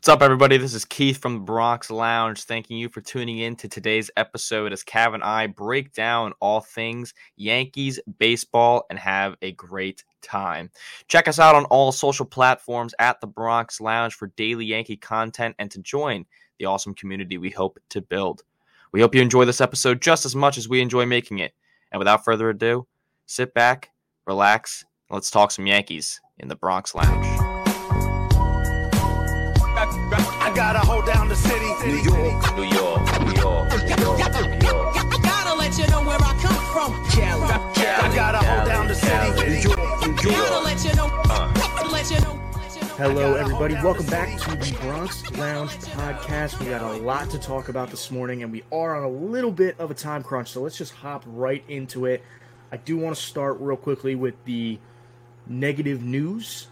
What's up, everybody? This is Keith from the Bronx Lounge. Thanking you for tuning in to today's episode as Cav and I break down all things Yankees baseball and have a great time. Check us out on all social platforms at the Bronx Lounge for daily Yankee content and to join the awesome community we hope to build. We hope you enjoy this episode just as much as we enjoy making it. And without further ado, sit back, relax, and let's talk some Yankees in the Bronx Lounge. Gotta hold down the city. New York, New York, New York, New York, New York. Gotta let you know where I come from. I gotta hold down the city. New York, New Gotta York. let you know. Let you know. let you know. Hello, everybody. Welcome back to the Bronx Lounge podcast. We got a lot to talk about this morning, and we are on a little bit of a time crunch, so let's just hop right into it. I do want to start real quickly with the negative news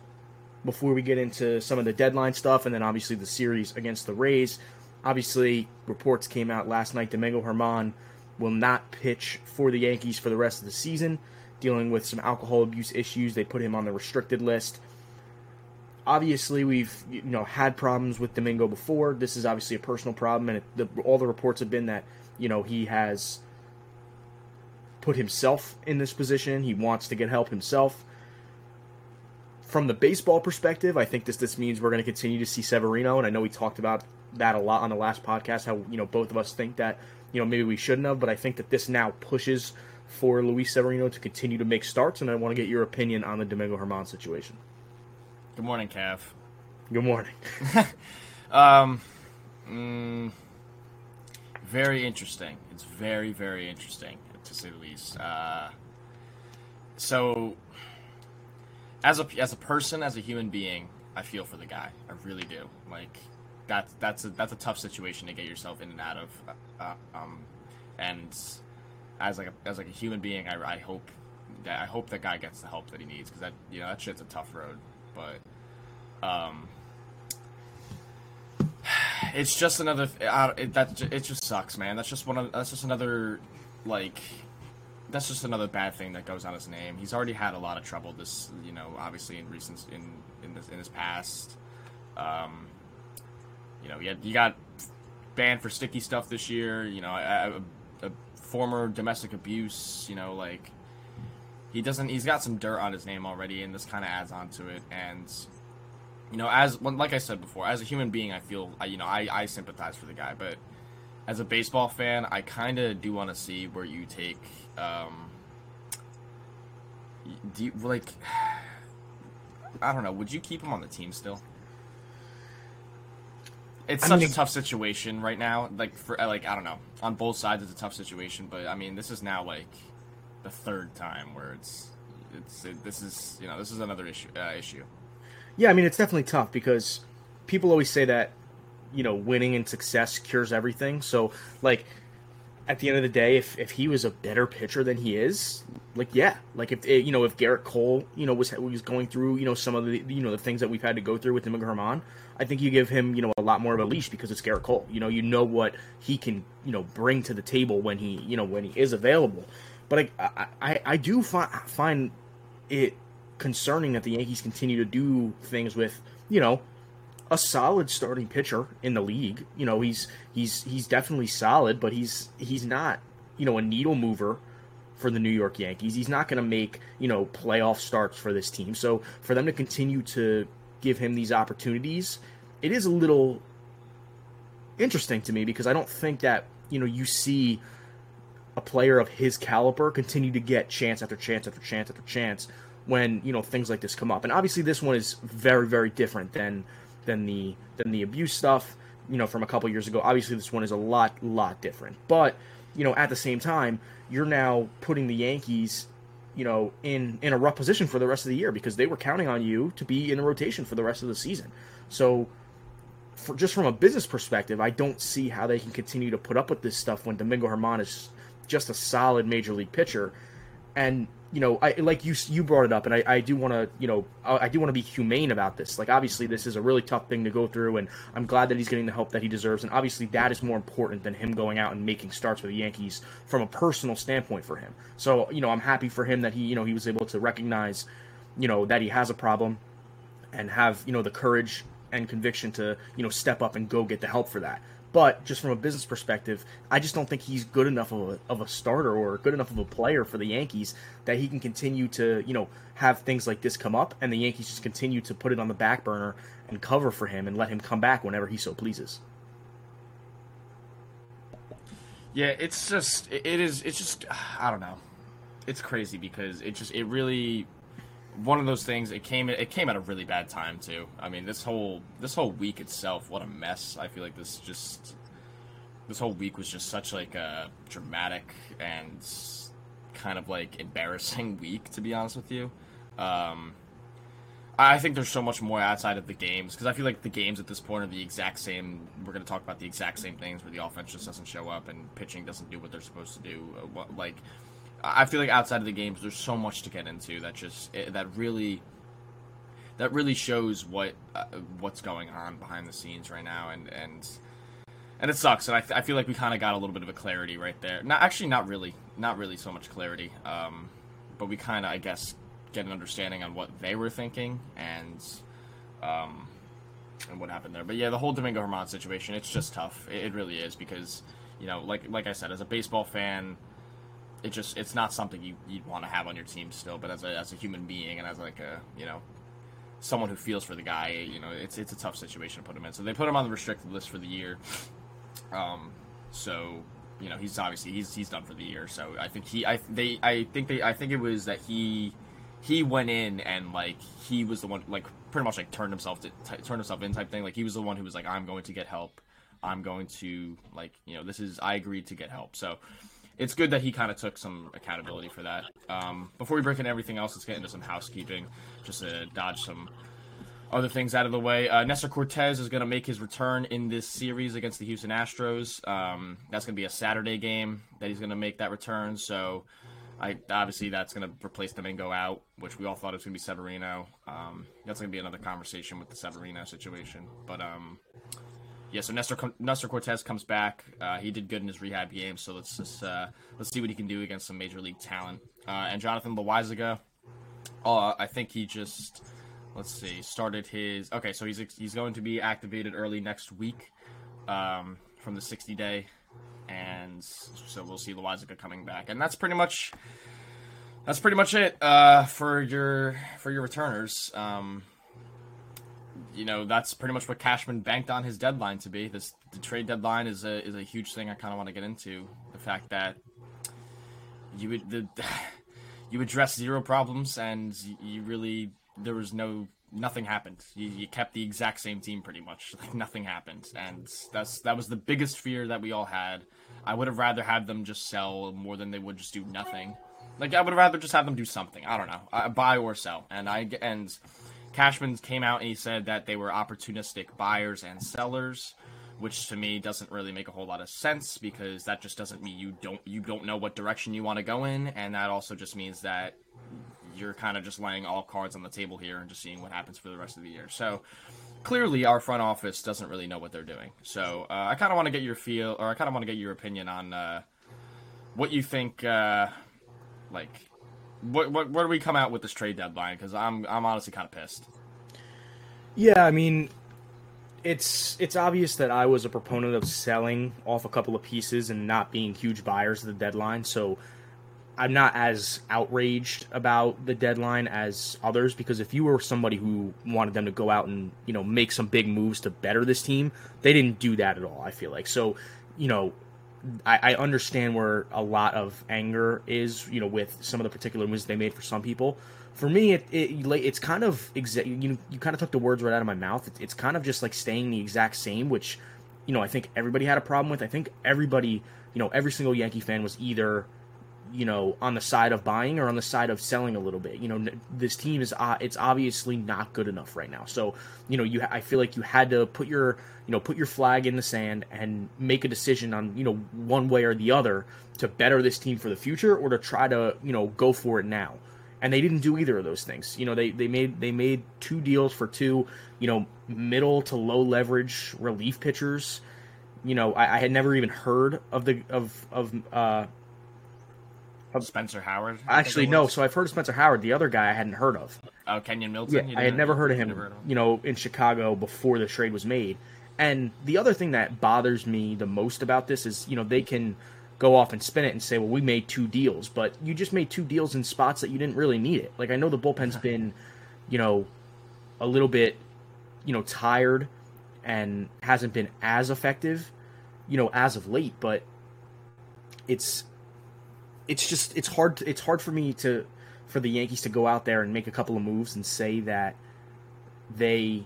before we get into some of the deadline stuff, and then obviously the series against the Rays. Obviously, reports came out last night. Domingo German will not pitch for the Yankees for the rest of the season, dealing with some alcohol abuse issues. They put him on the restricted list obviously we've you know had problems with Domingo before. This is obviously a personal problem, and it, the, all the reports have been that you know he has put himself in this position. He wants to get help himself. From the baseball perspective, I think this this means we're going to continue to see Severino, and I know we talked about that a lot on the last podcast. How you know both of us think that you know maybe we shouldn't have, but I think that this now pushes for Luis Severino to continue to make starts, and I want to get your opinion on the Domingo German situation. Good morning, Cav. Good morning. Um, mm, very interesting. It's very, very interesting to say the least. Uh, so, as a as a person, as a human being, I feel for the guy. I really do. Like that's that's a, that's a tough situation to get yourself in and out of. Uh, um, and as like a, as like a human being, I, I hope that I hope that guy gets the help that he needs because that you know that shit's a tough road. But um, it's just another uh, it, that it just sucks, man. That's just one of that's just another like that's just another bad thing that goes on his name. He's already had a lot of trouble this, you know, obviously in recent in in this in his past. Um, you know, he had, he got banned for sticky stuff this year. You know, a, a, a former domestic abuse. You know, like he doesn't. He's got some dirt on his name already, and this kind of adds on to it. And you know, as like I said before, as a human being, I feel you know I, I sympathize for the guy, but as a baseball fan, I kind of do want to see where you take. Um, do you like? I don't know. Would you keep him on the team still? It's I such mean- a tough situation right now. Like for uh, like I don't know. On both sides, it's a tough situation. But I mean, this is now like the third time where it's it's it, this is you know this is another issue uh, issue. Yeah, I mean it's definitely tough because people always say that you know winning and success cures everything. So like at the end of the day, if if he was a better pitcher than he is, like yeah, like if eh, you know if Gerrit Cole you know was was going through you know some of the you know the things that we've had to go through with Domingo German, I think you give him you know a lot more of a leash because it's Gerrit Cole. You know you know what he can you know bring to the table when he you know when he is available. But I, I, I do find find it concerning that the Yankees continue to do things with, you know, a solid starting pitcher in the league. You know, he's he's he's definitely solid, but he's he's not, you know, a needle mover for the New York Yankees. He's not going to make, you know, playoff starts for this team. So, for them to continue to give him these opportunities, it is a little interesting to me because I don't think that, you know, you see a player of his caliber continue to get chance after chance after chance after chance when you know things like this come up. And obviously, this one is very very different than than the than the abuse stuff you know from a couple years ago. Obviously, this one is a lot lot different. But you know, at the same time, you're now putting the Yankees you know in in a rough position for the rest of the year because they were counting on you to be in a rotation for the rest of the season. So for just from a business perspective, I don't see how they can continue to put up with this stuff when Domingo German is just a solid major league pitcher. And you know, I like you you brought it up, and I, I do want to you know I, I do want to be humane about this. Like obviously, this is a really tough thing to go through, and I'm glad that he's getting the help that he deserves. And obviously, that is more important than him going out and making starts for the Yankees from a personal standpoint for him. So you know, I'm happy for him that he you know he was able to recognize you know that he has a problem and have you know the courage and conviction to you know step up and go get the help for that. But just from a business perspective, I just don't think he's good enough of a, of a starter or good enough of a player for the Yankees that he can continue to, you know, have things like this come up and the Yankees just continue to put it on the back burner and cover for him and let him come back whenever he so pleases. Yeah, it's just it is it's just I don't know. It's crazy because it just it really one of those things it came it came at a really bad time too. I mean, this whole this whole week itself, what a mess. I feel like this just this whole week was just such like a dramatic and kind of like embarrassing week to be honest with you. Um I think there's so much more outside of the games because I feel like the games at this point are the exact same. We're going to talk about the exact same things where the offense just doesn't show up and pitching doesn't do what they're supposed to do. Uh, like, I feel like outside of the games, there's so much to get into that just that really that really shows what uh, what's going on behind the scenes right now, and and and it sucks. And I, I feel like we kind of got a little bit of a clarity right there. Not actually, not really, not really so much clarity. Um, but we kind of, I guess, get an understanding on what they were thinking and um, and what happened there. But yeah, the whole Domingo German situation, it's just tough. It, it really is because you know, like like I said, as a baseball fan, it just it's not something you you'd want to have on your team still. But as a as a human being and as like a you know someone who feels for the guy, you know, it's it's a tough situation to put him in. So they put him on the restricted list for the year. Um, so you know he's obviously he's he's done for the year. So I think he I they I think they I think it was that he he went in and like he was the one like pretty much like turned himself to t- turned himself in type thing. Like he was the one who was like, I'm going to get help. I'm going to like you know this is I agreed to get help. So it's good that he kind of took some accountability for that. Um, before we break into everything else, let's get into some housekeeping, just to dodge some other things out of the way. Uh, Nestor Cortes is going to make his return in this series against the Houston Astros. Um, that's going to be a Saturday game that he's going to make that return. So I obviously that's going to replace Domingo out, which we all thought it was going to be Severino. Um, that's going to be another conversation with the Severino situation. But um, yeah, so Nestor Nestor Cortes comes back. Uh, he did good in his rehab game, so let's just uh, let's see what he can do against some major league talent. Uh, and Jonathan Loaisiga, uh, I think he just let's see started his okay, so he's he's going to be activated early next week um, from the 60 day and so we'll see Loaisiga coming back, and that's pretty much that's pretty much it uh, for your for your returners. Um, you know, that's pretty much what Cashman banked on his deadline to be. This the trade deadline is a is a huge thing. I kind of want to get into the fact that you would the you address zero problems, and you really there was no nothing happened. You, you, kept the exact same team pretty much. Like nothing happened, and that's that was the biggest fear that we all had. I would have rather had them just sell more than they would just do nothing. Like I would rather just have them do something. I don't know, uh, buy or sell. And I and Cashman came out and he said that they were opportunistic buyers and sellers, which to me doesn't really make a whole lot of sense because that just doesn't mean you don't you don't know what direction you want to go in, and that also just means that you're kind of just laying all cards on the table here and just seeing what happens for the rest of the year. So clearly, our front office doesn't really know what they're doing. So uh, I kind of want to get your feel, or I kind of want to get your opinion on uh, what you think. Uh, like, what, what where do we come out with this trade deadline? Because I'm I'm honestly kind of pissed. Yeah, I mean, it's it's obvious that I was a proponent of selling off a couple of pieces and not being huge buyers of the deadline. So I'm not as outraged about the deadline as others because if you were somebody who wanted them to go out and you know make some big moves to better this team, they didn't do that at all. I feel like so, you know, I, I understand where a lot of anger is, you know, with some of the particular moves they made for some people. For me, it, it it's kind of exa- you you kind of took the words right out of my mouth. It's, it's kind of just like staying the exact same, which you know I think everybody had a problem with. I think everybody, you know, every single Yankee fan was either you know, on the side of buying or on the side of selling a little bit. You know, this team is uh, it's obviously not good enough right now. So, you know, you I feel like you had to put your you know put your flag in the sand and make a decision on you know one way or the other to better this team for the future or to try to you know go for it now. And they didn't do either of those things. You know, they they made they made two deals for two you know middle to low leverage relief pitchers. You know, I, I had never even heard of the of of uh, Spencer Howard. Actually, no. So I've heard of Spencer Howard. The other guy I hadn't heard of. Oh, Keynan Milton. Yeah, I had never heard of him, heard of you know, in Chicago before the trade was made. And the other thing that bothers me the most about this is, you know, they can go off and spin it and say, well, we made two deals, but you just made two deals in spots that you didn't really need it. Like, I know the bullpen's been, you know, a little bit, you know, tired and hasn't been as effective, you know, as of late, but it's it's just it's hard it's hard for me to for the Yankees to go out there and make a couple of moves and say that they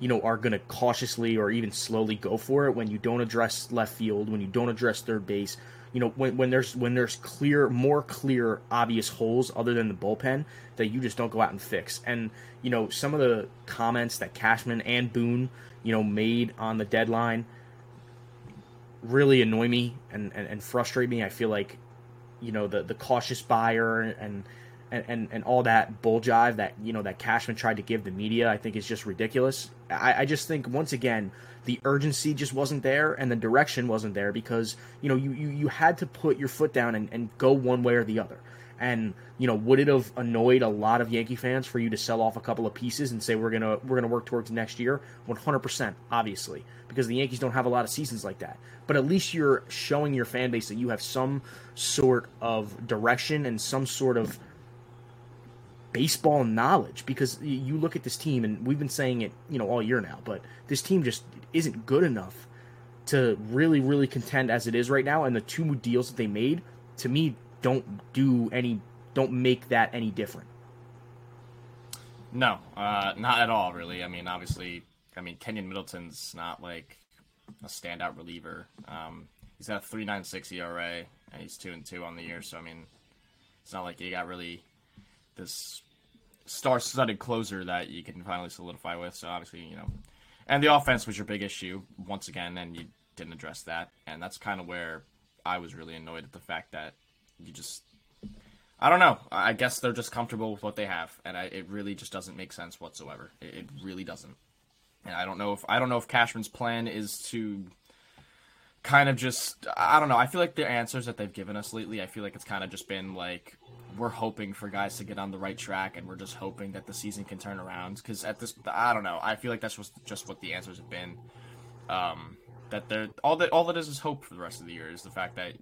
you know are going to cautiously or even slowly go for it when you don't address left field when you don't address third base. You know when, when there's when there's clear more clear obvious holes other than the bullpen that you just don't go out and fix. And you know some of the comments that Cashman and Boone you know made on the deadline really annoy me and, and, and frustrate me. I feel like you know the the cautious buyer and and, and, and all that bull jive that you know that Cashman tried to give the media, I think is just ridiculous. I, I just think once again the urgency just wasn't there and the direction wasn't there because you know you, you, you had to put your foot down and, and go one way or the other. And you know would it have annoyed a lot of Yankee fans for you to sell off a couple of pieces and say we're gonna we're gonna work towards next year? One hundred percent, obviously, because the Yankees don't have a lot of seasons like that. But at least you're showing your fan base that you have some sort of direction and some sort of baseball knowledge because you look at this team and we've been saying it you know all year now but this team just isn't good enough to really really contend as it is right now and the two deals that they made to me don't do any don't make that any different No, uh, not at all, really. I mean, obviously, I mean, Keynan Middleton's not like a standout reliever. Um, he's got a three nine six ERA, and he's two and two on the year. So I mean, it's not like you got really this star-studded closer that you can finally solidify with. So obviously, you know, and the offense was your big issue once again, and you didn't address that, and that's kind of where I was really annoyed at the fact that you just I don't know. I guess they're just comfortable with what they have, and I, it really just doesn't make sense whatsoever. It, it really doesn't. And I don't know if I don't know if Cashman's plan is to kind of just I don't know. I feel like the answers that they've given us lately, I feel like it's kind of just been like we're hoping for guys to get on the right track, and we're just hoping that the season can turn around. Because at this, I don't know. I feel like that's just what the answers have been. Um, that they're all that all that is is hope for the rest of the year is the fact that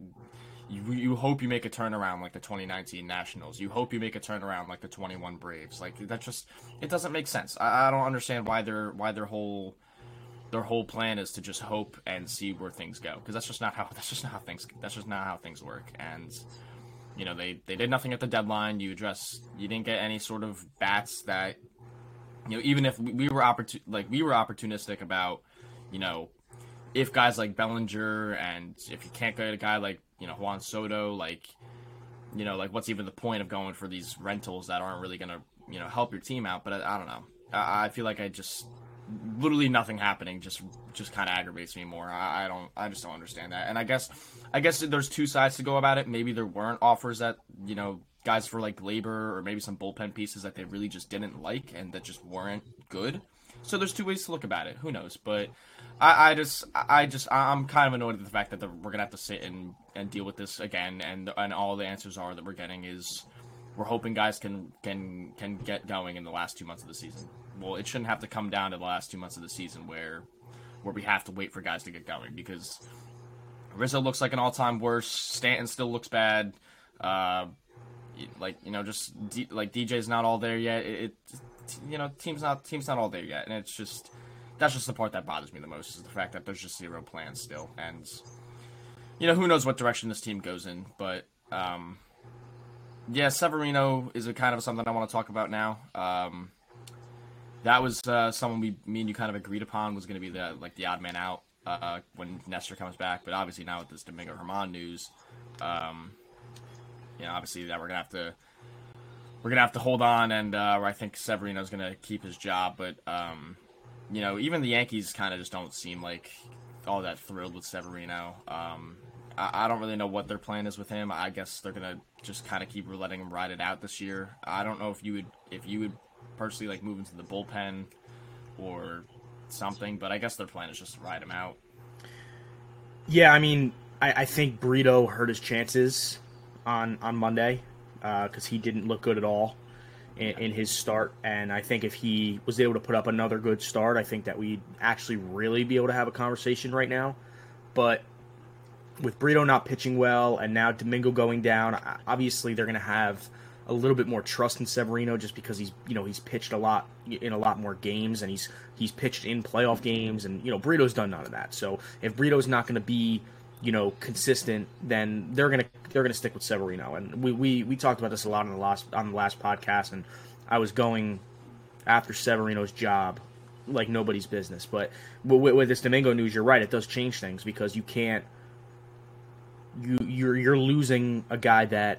you, you hope you make a turnaround like the 2019 Nationals. You hope you make a turnaround like the 21 Braves. Like that just it doesn't make sense. I, I don't understand why their why their whole their whole plan is to just hope and see where things go because that's just not how that's just not how things that's just not how things work. And you know they they did nothing at the deadline. You address you didn't get any sort of bats that you know even if we, we were opportun like we were opportunistic about you know if guys like Bellinger and if you can't get a guy like you know Juan Soto, like you know, like what's even the point of going for these rentals that aren't really gonna you know help your team out? But I, I don't know. I, I feel like I just literally nothing happening just just kind of aggravates me more. I, I don't I just don't understand that. And I guess I guess there's two sides to go about it. Maybe there weren't offers that you know guys for like labor or maybe some bullpen pieces that they really just didn't like and that just weren't good. So there's two ways to look about it. Who knows? But I, I just, I just, I'm kind of annoyed at the fact that the, we're gonna have to sit and, and deal with this again, and and all the answers are that we're getting is we're hoping guys can can can get going in the last two months of the season. Well, it shouldn't have to come down to the last two months of the season where where we have to wait for guys to get going because Rizzo looks like an all-time worst. Stanton still looks bad. Uh, like you know, just D, like DJ's not all there yet. It, it you know, team's not team's not all there yet, and it's just that's just the part that bothers me the most is the fact that there's just zero plans still, and you know who knows what direction this team goes in, but um, yeah, Severino is a kind of something I want to talk about now. Um, that was uh, someone we me and you kind of agreed upon was going to be the like the odd man out uh, when Nestor comes back, but obviously now with this Domingo German news, um, you know, obviously that we're gonna have to we're gonna have to hold on, and uh, I think Severino's gonna keep his job. But um, you know, even the Yankees kind of just don't seem like all that thrilled with Severino. Um, I, I don't really know what their plan is with him. I guess they're gonna just kind of keep letting him ride it out this year. I don't know if you would if you would personally like move into the bullpen or something, but I guess their plan is just to ride him out. Yeah, I mean, I, I think Brito hurt his chances on on Monday Uh, because he didn't look good at all. in, in his start. And I think if he was able to put up another good start, I think that we'd actually really be able to have a conversation right now. But with Brito not pitching well and now Domingo going down, obviously they're going to have a little bit more trust in Severino just because he's you know he's pitched a lot in a lot more games and he's he's pitched in playoff games and you know Brito's done none of that. So if Brito's not going to be you know consistent, then they're gonna they're gonna stick with Severino. And we, we we talked about this a lot on the last on the last podcast, and I was going after Severino's job like nobody's business. But with, with this Domingo news, you're right; it does change things because you can't you you're you're losing a guy that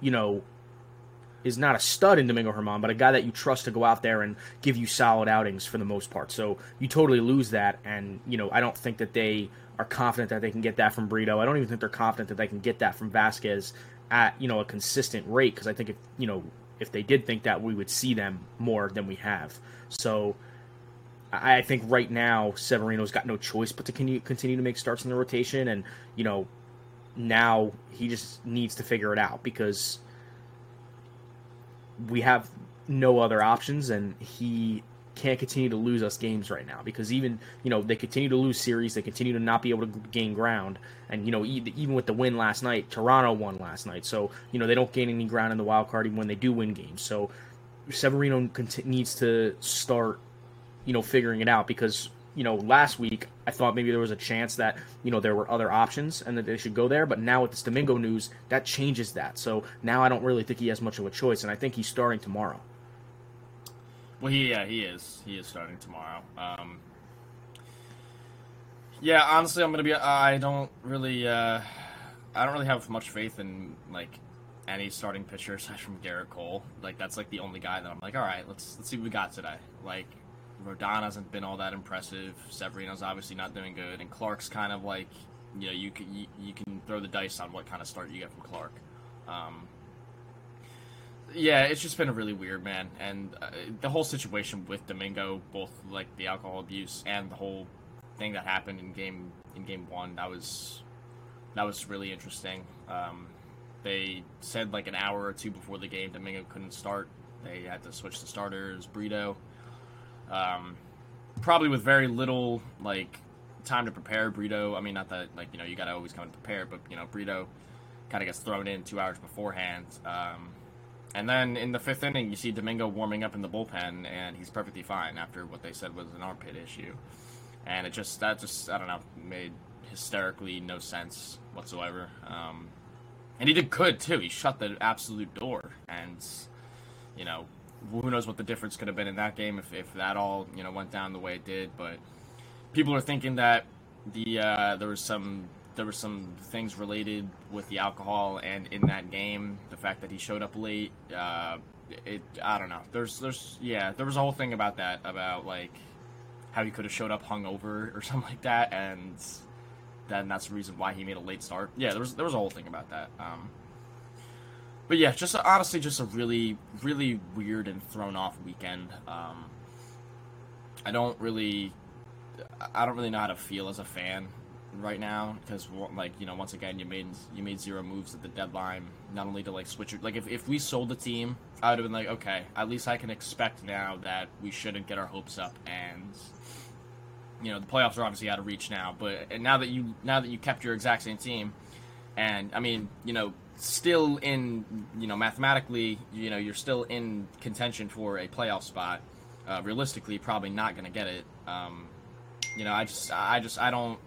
you know is not a stud in Domingo German, but a guy that you trust to go out there and give you solid outings for the most part. So you totally lose that, and you know I don't think that they are confident that they can get that from Brito. I don't even think they're confident that they can get that from Vasquez at you know a consistent rate because I think if you know if they did think that we would see them more than we have. So I think right now Severino's got no choice but to continue to make starts in the rotation, and you know now he just needs to figure it out because we have no other options, and he can't continue to lose us games right now. Because even you know they continue to lose series, they continue to not be able to gain ground, and you know even with the win last night, Toronto won last night, so you know they don't gain any ground in the wild card even when they do win games. So Severino needs to start you know figuring it out because you know last week I thought maybe there was a chance that you know there were other options and that they should go there, but now with this Domingo news that changes that. So now I don't really think he has much of a choice, and I think he's starting tomorrow. Well, he yeah he is he is starting tomorrow. Um, yeah, honestly, I'm gonna be. I don't really. Uh, I don't really have much faith in like any starting pitcher aside from Gerrit Cole. Like that's like the only guy that I'm like, all right, let's let's see what we got today. Like Rodon hasn't been all that impressive. Severino's obviously not doing good, and Clark's kind of like, you know, you can you, you can throw the dice on what kind of start you get from Clark. Um, yeah, it's just been a really weird man, and uh, the whole situation with Domingo, both like the alcohol abuse and the whole thing that happened in game in game one, that was that was really interesting. Um, they said like an hour or two before the game, Domingo couldn't start. They had to switch the starters, Brito. Um, probably with very little like time to prepare Brito. I mean, not that like you know you got to always come and prepare, but you know Brito kind of gets thrown in two hours beforehand. Um, and then in the fifth inning, you see Domingo warming up in the bullpen, and he's perfectly fine after what they said was an armpit issue. And it just that just I don't know made hysterically no sense whatsoever. Um, and he did good too. He shut the absolute door, and you know who knows what the difference could have been in that game if, if that all you know went down the way it did. But people are thinking that the uh, there was some there were some things related with the alcohol and in that game, the fact that he showed up late. Uh, it I don't know. There's there's yeah there was a whole thing about that about like how he could have showed up hungover or something like that, and then that's the reason why he made a late start. Yeah, there was there was a whole thing about that. Um, but yeah, just honestly, just a really, really weird and thrown off weekend. Um, I don't really, I don't really know how to feel as a fan right now because, like, you know, once again, you made you made zero moves at the deadline. Not only to like switch it, like if if we sold the team, I would have been like, okay, at least I can expect now that we shouldn't get our hopes up and. You know the playoffs are obviously out of reach now, but and now that you now that you kept your exact same team, and I mean, you know, still in, you know, mathematically, you know, you're still in contention for a playoff spot. Uh, realistically, probably not going to get it. Um, you know, I just, I just, I don't,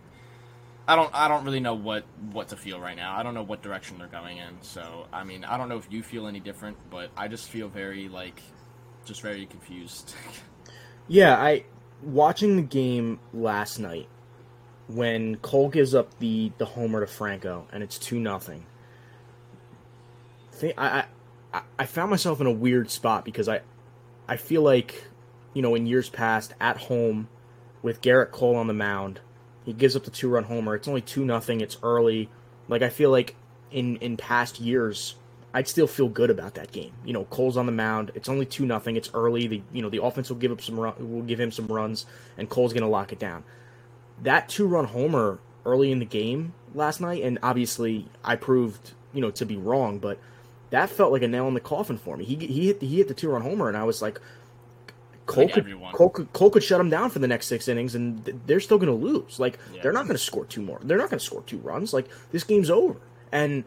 I don't, I don't really know what what to feel right now. I don't know what direction they're going in. So, I mean, I don't know if you feel any different, but I just feel very like, just very confused. Yeah, I watching the game last night when Cole gives up the the homer to Franco and it's two nothing. I, I I found myself in a weird spot because I I feel like you know in years past at home with Gerrit Cole on the mound, he gives up the two run homer. It's only two nothing. It's early. Like I feel like in in past years I'd still feel good about that game. You know, Cole's on the mound. It's only two nothing. It's early. The you know the offense will give up some run, will give him some runs, and Cole's gonna lock it down. That two run homer early in the game last night, and obviously I proved you know to be wrong, but that felt like a nail in the coffin for me. He he hit the, he hit the two run homer, and I was like, Cole Like could. Cole could Cole could shut him down for the next six innings, and th- they're still going to lose. Like Yeah. they're not going to score two more. They're not going to score two runs. Like this game's over, and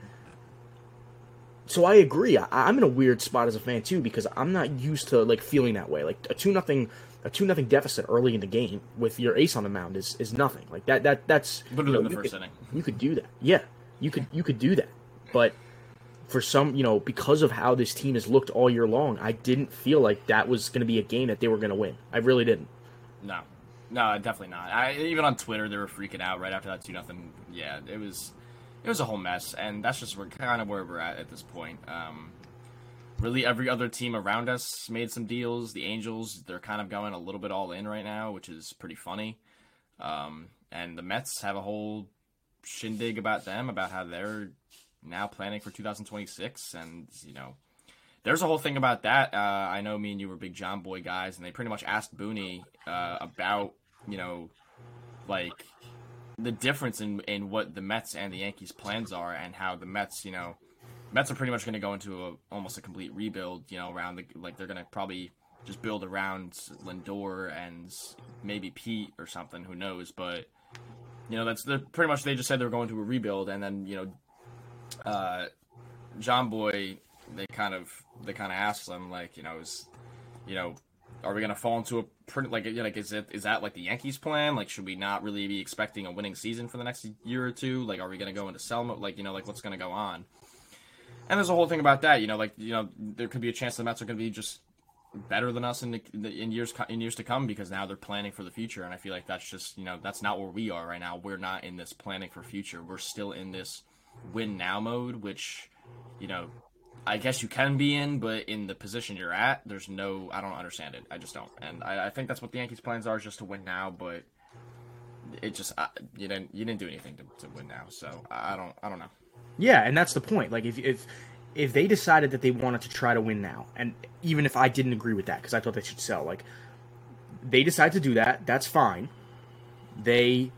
so I agree. I, I'm in a weird spot as a fan too because I'm not used to like feeling that way. Like a two nothing a two nothing deficit early in the game with your ace on the mound is is nothing. Like that that that's Literally you in the first could- inning. You could do that. Yeah, you could you could do that, but for some, you know, because of how this team has looked all year long, I didn't feel like that was going to be a game that they were going to win. I really didn't. No, no, definitely not. I even on Twitter they were freaking out right after that two nothing. Yeah, it was it was a whole mess, and that's just kind of where we're at at this point. Um, really, every other team around us made some deals. The Angels they're kind of going a little bit all in right now, which is pretty funny. Um, and the Mets have a whole shindig about them about how they're now planning for 2026, and you know there's a whole thing about that. Uh, I know me and you were big John Boy guys, and they pretty much asked Booney uh, about you know like the difference in in what the Mets and the Yankees plans are, and how the Mets, you know, Mets are pretty much going to go into a almost a complete rebuild. You know, around the like they're going to probably just build around Lindor and maybe Pete or something. Who knows? But you know, that's pretty much they just said they're going to a rebuild, and then you know, uh, John Boy, they kind of they kind of asked them like, you know, is you know, are we gonna fall into a pretty like like is it is that like the Yankees plan? Like, should we not really be expecting a winning season for the next year or two? Like, are we gonna go into sell mode? Like, you know, like what's gonna go on? And there's a whole thing about that. You know, like you know, there could be a chance the Mets are gonna be just better than us in in years in years to come because now they're planning for the future and I feel like that's just you know that's not where we are right now we're not in this planning for future we're still in this win now mode which you know I guess you can be in but in the position you're at there's no I don't understand it I just don't and I, I think that's what the Yankees plans are just to win now but it just you didn't you didn't do anything to, to win now so I I don't I don't know Yeah, and that's the point. Like if if if they decided that they wanted to try to win now, and even if I didn't agree with that because I thought they should sell, like they decide to do that, that's fine. They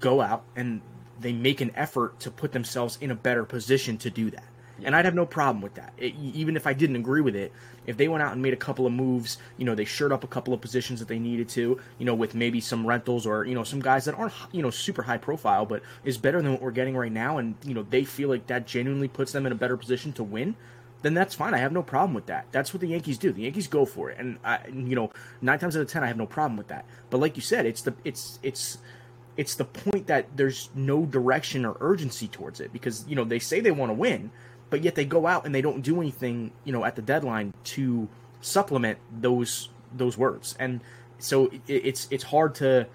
go out and they make an effort to put themselves in a better position to do that. And I'd have no problem with that. It, even if I didn't agree with it, if they went out and made a couple of moves, you know, they shored up a couple of positions that they needed to, you know, with maybe some rentals or, you know, some guys that aren't, you know, super high profile, but is better than what we're getting right now. And, you know, they feel like that genuinely puts them in a better position to win, then that's fine. I have no problem with that. That's what the Yankees do. The Yankees go for it. And, I, you know, nine times out of 10, I have no problem with that. But like you said, it's the, it's, it's, it's the point that there's no direction or urgency towards it because you know they say they want to win but yet they go out and they don't do anything you know at the deadline to supplement those those words. And so it, it's it's hard to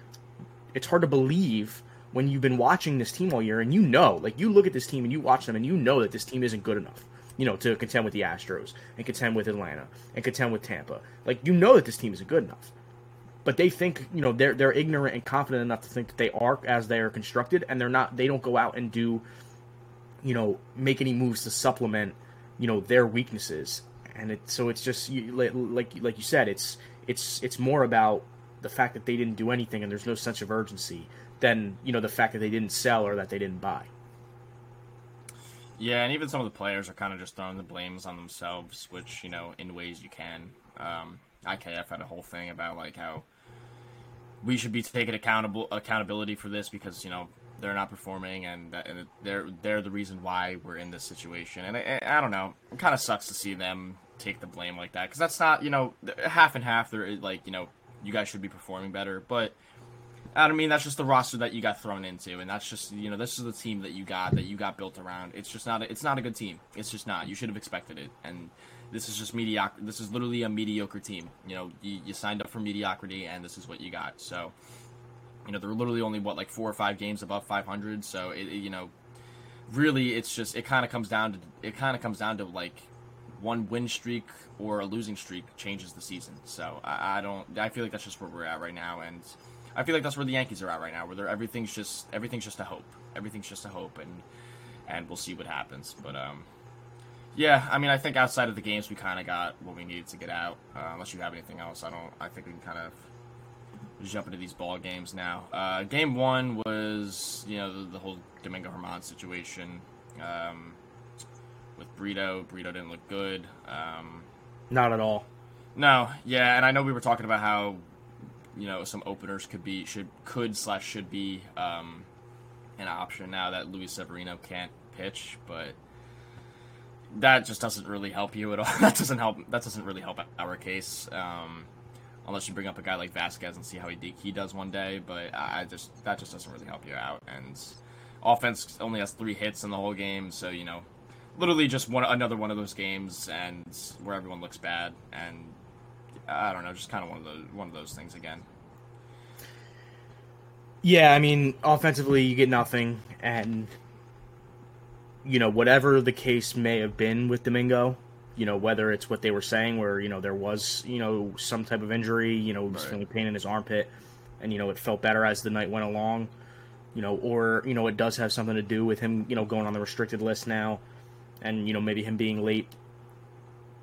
it's hard to believe when you've been watching this team all year and you know like you look at this team and you watch them and you know that this team isn't good enough you know to contend with the Astros and contend with Atlanta and contend with Tampa. Like you know that this team isn't good enough but they think you know they're they're ignorant and confident enough to think that they are as they are constructed and they're not they don't go out and do you know make any moves to supplement you know their weaknesses and so it's just you, like like like you said it's it's it's more about the fact that they didn't do anything and there's no sense of urgency than you know the fact that they didn't sell or that they didn't buy Yeah, and even some of the players are kind of just throwing the blames on themselves, which you know, in ways you can. Um, IKF had a whole thing about like how we should be taking accountable accountability for this because you know they're not performing and, and they're they're the reason why we're in this situation. And I, I don't know, it kind of sucks to see them take the blame like that because that's not you know half and half. They're like you know you guys should be performing better, but I don't mean that's just the roster that you got thrown into, and that's just you know this is the team that you got that you got built around. It's just not a, it's not a good team. It's just not. You should have expected it, and this is just mediocre. This is literally a mediocre team. You know, you, you signed up for mediocrity, and this is what you got. So, you know, they're literally only what like four or five games above 500. So it, it- you know, really, it's just it kind of comes down to it kind of comes down to like one win streak or a losing streak changes the season. So I, I don't. I feel like that's just where we're at right now, and I feel like that's where the Yankees are at right now, where everything's just everything's just a hope. Everything's just a hope, and and we'll see what happens. But um, yeah, I mean, I think outside of the games, we kind of got what we needed to get out. Uh, unless you have anything else, I don't. I think we can kind of jump into these ball games now. Uh, game one was you know the, the whole Domingo German situation. Um, with Brito. Brito didn't look good. Um, Not at all. no, yeah, and I know we were talking about how you know some openers could be should could slash should be um, an option now that Luis Severino can't pitch, but that just doesn't really help you at all. that doesn't help. That doesn't really help our case. Um, unless you bring up a guy like Vasquez and see how he d- he does one day, but I I just that just doesn't really help you out. And offense only has three hits in the whole game, so you know, literally just one another one of those games and where everyone looks bad and I don't know, just kind of one of those one of those things again. Yeah, I mean, offensively, you get nothing, and you know whatever the case may have been with Domingo, you know whether it's what they were saying, where you know there was you know some type of injury, you know, he was Right. feeling pain in his armpit, and you know it felt better as the night went along, you know, or you know it does have something to do with him, you know, going on the restricted list now, and you know maybe him being late.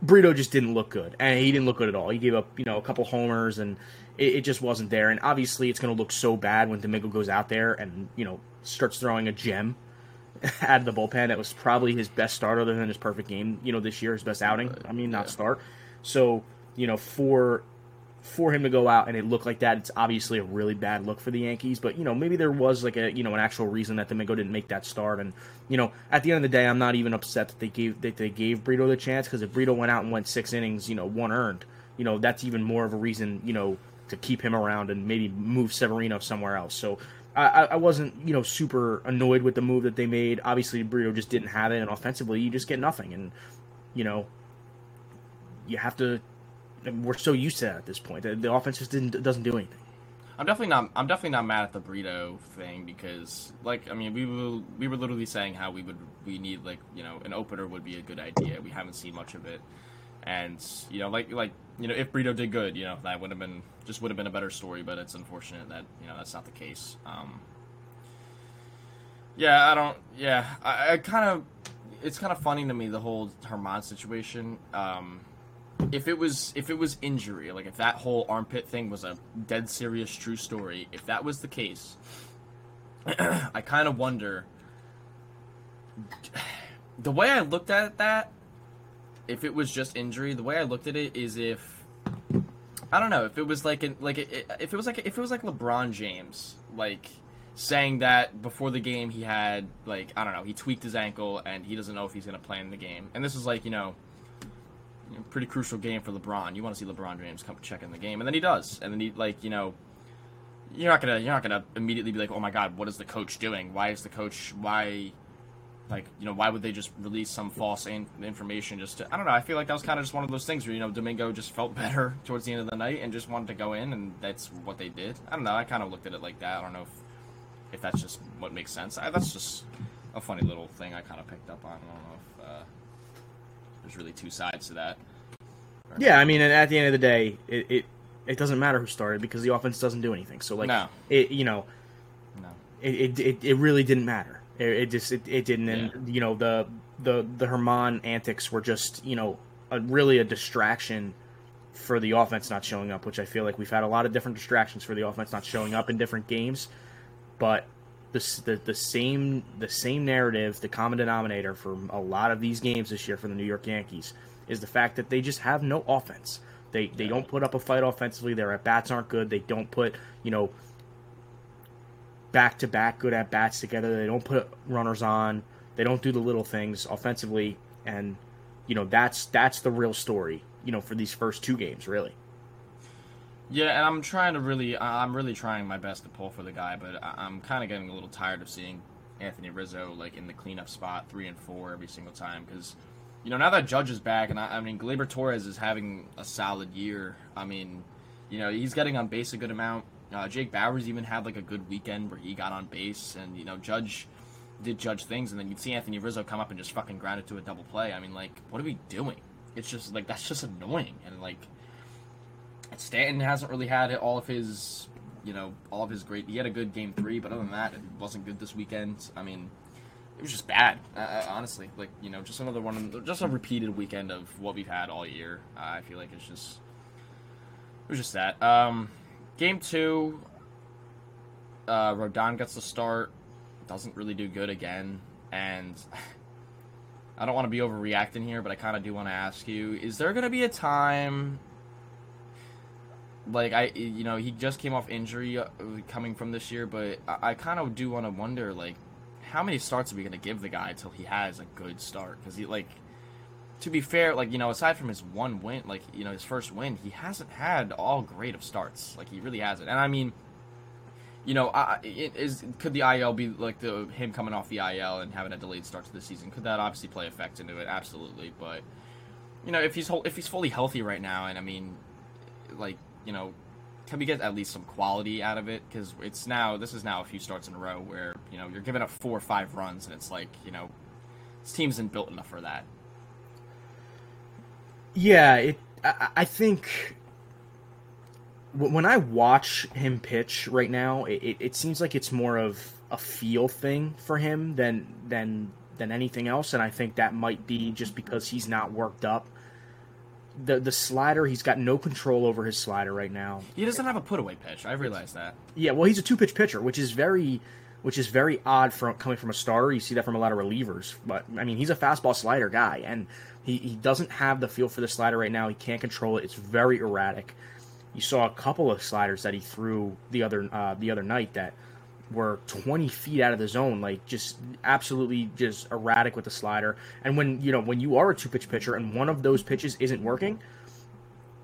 Brito just didn't look good, and he didn't look good at all. He gave up, you know, a couple homers, and it, it just wasn't there. And obviously, it's going to look so bad when Domingo goes out there and you know starts throwing a gem out of the bullpen. That was probably his best start, other than his perfect game, you know, this year, his best outing. I mean, not yeah. start. So you know, for for him to go out and it looked like that, it's obviously a really bad look for the Yankees. But you know, maybe there was like a you know an actual reason that Domingo didn't make that start. And you know, at the end of the day, I'm not even upset that they gave that they gave Brito the chance because if Brito went out and went six innings, you know, one earned, you know, that's even more of a reason, you know, to keep him around and maybe move Severino somewhere else. So. I, I wasn't, you know, super annoyed with the move that they made. Obviously, Brito just didn't have it, and offensively, you just get nothing. And you know, you have to. We're so used to that at this point. The, the offense just didn't doesn't do anything. I'm definitely not. I'm definitely not mad at the Brito thing because, like, I mean, we were we were literally saying how we would we need like you know an opener would be a good idea. We haven't seen much of it, and you know, like like you know, if Brito did good, you know, that would have been just would have been a better story. But it's unfortunate that you know that's not the case. Um, yeah, I don't. Yeah, I, I kind of. It's kind of funny to me the whole German situation. Um, if it was if it was injury, like if that whole armpit thing was a dead serious true story, if that was the case, I kind of wonder. The way I looked at that, if it was just injury, the way I looked at it is if I don't know if it was like an, like if it was like if it was like LeBron James like saying that before the game he had like I don't know he tweaked his ankle and he doesn't know if he's gonna play in the game and this is like you know, pretty crucial game for LeBron. You want to see LeBron James come check in the game, and then he does, and then he like you know, you're not gonna you're not gonna immediately be like, oh my god, what is the coach doing? Why is the coach why? Like you know, why would they just release some false in- information? Just to, I don't know. I feel like that was kind of just one of those things where you know Domingo just felt better towards the end of the night and just wanted to go in, and that's what they did. I don't know. I kind of looked at it like that. I don't know if if that's just what makes sense. I, that's just a funny little thing I kind of picked up on. I don't know if uh, there's really two sides to that. Yeah, I mean, and at the end of the day, it it, it doesn't matter who started because the offense doesn't do anything. So like, No. it you know, No. it it, it, it really didn't matter. It, it just it, it didn't, and you know the the the German antics were just you know a, really a distraction for the offense not showing up, which I feel like we've had a lot of different distractions for the offense not showing up in different games, but the the, the same the same narrative, the common denominator for a lot of these games this year for the New York Yankees is the fact that they just have no offense. They they don't put up a fight offensively. Their at bats aren't good. They don't put you know back to back good at bats together. They don't put runners on. They don't do the little things offensively, and you know that's that's the real story. You know for these first two games, really. Yeah, and I'm trying to really, I'm really trying my best to pull for the guy, but I'm kind of getting a little tired of seeing Anthony Rizzo like in the cleanup spot, three and four every single time. Because, you know, now that Judge is back, and I, I mean, Gleyber Torres is having a solid year. I mean, you know, he's getting on base a good amount. Uh, Jake Bauers even had like a good weekend where he got on base, and you know, Judge did Judge things, and then you'd see Anthony Rizzo come up and just fucking ground it to a double play. I mean, like, what are we doing? It's just like that's just annoying, and like. Stanton hasn't really had all of his, you know, all of his great. He had a good game three, but other than that, it wasn't good this weekend. I mean, it was just bad, uh, uh, honestly. Like you know, just another one, just a repeated weekend of what we've had all year. Uh, I feel like it's just, it was just that. Um, game two, uh, Rodon gets the start, doesn't really do good again, and I don't want to be overreacting here, but I kind of do want to ask you: Is there going to be a time, like I, you know, he just came off injury uh, coming from this year, but I, I kind of do want to wonder, like, how many starts are we going to give the guy until he has a good start? Because he, like, to be fair, like you know, aside from his one win, like you know, his first win, he hasn't had all great of starts. Like he really hasn't, and I mean you know, I, is could the IL be like the him coming off the IL and having a delayed start to the season? Could that obviously play effect into it? Absolutely, but you know, if he's whole, if he's fully healthy right now, and I mean, like you know, can we get at least some quality out of it? Because it's now this is now a few starts in a row where you know you're giving up four or five runs, and it's like you know, this team isn't built enough for that. Yeah, it. I, I think when I watch him pitch right now, it, it seems like it's more of a feel thing for him than than than anything else, and I think that might be just because he's not worked up. The the slider, he's got no control over his slider right now. He doesn't have a put away pitch. I realize that. Yeah, well, he's a two pitch pitcher, which is very which is very odd from coming from a starter. You see that from a lot of relievers, but I mean, he's a fastball slider guy, and he, he doesn't have the feel for the slider right now. He can't control it. It's very erratic you saw a couple of sliders that he threw the other uh, the other night that were 20 feet out of the zone, like just absolutely just erratic with the slider. And when you know when you are a two pitch pitcher and one of those pitches isn't working,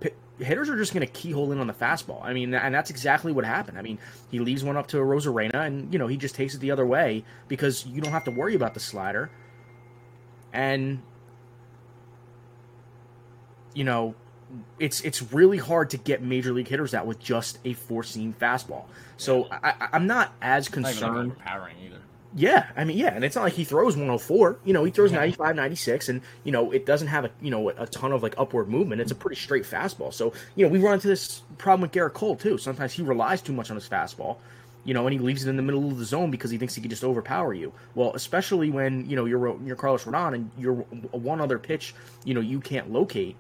p- hitters are just going to keyhole in on the fastball. I mean, and that's exactly what happened. I mean, he leaves one up to Arozarena, and you know he just takes it the other way because you don't have to worry about the slider. And you know it's it's really hard to get major league hitters out with just a four seam fastball. So I, am not as concerned. Not either. Yeah, I mean, yeah, and it's not like he throws 104. You know, he throws 95, 96, and you know it doesn't have a you know a ton of like upward movement. It's a pretty straight fastball. So you know we run into this problem with Gerrit Cole too. Sometimes he relies too much on his fastball. You know, and he leaves it in the middle of the zone because he thinks he can just overpower you. Well, especially when you know you're you're Carlos Rodon and you're one other pitch, you know, you can't locate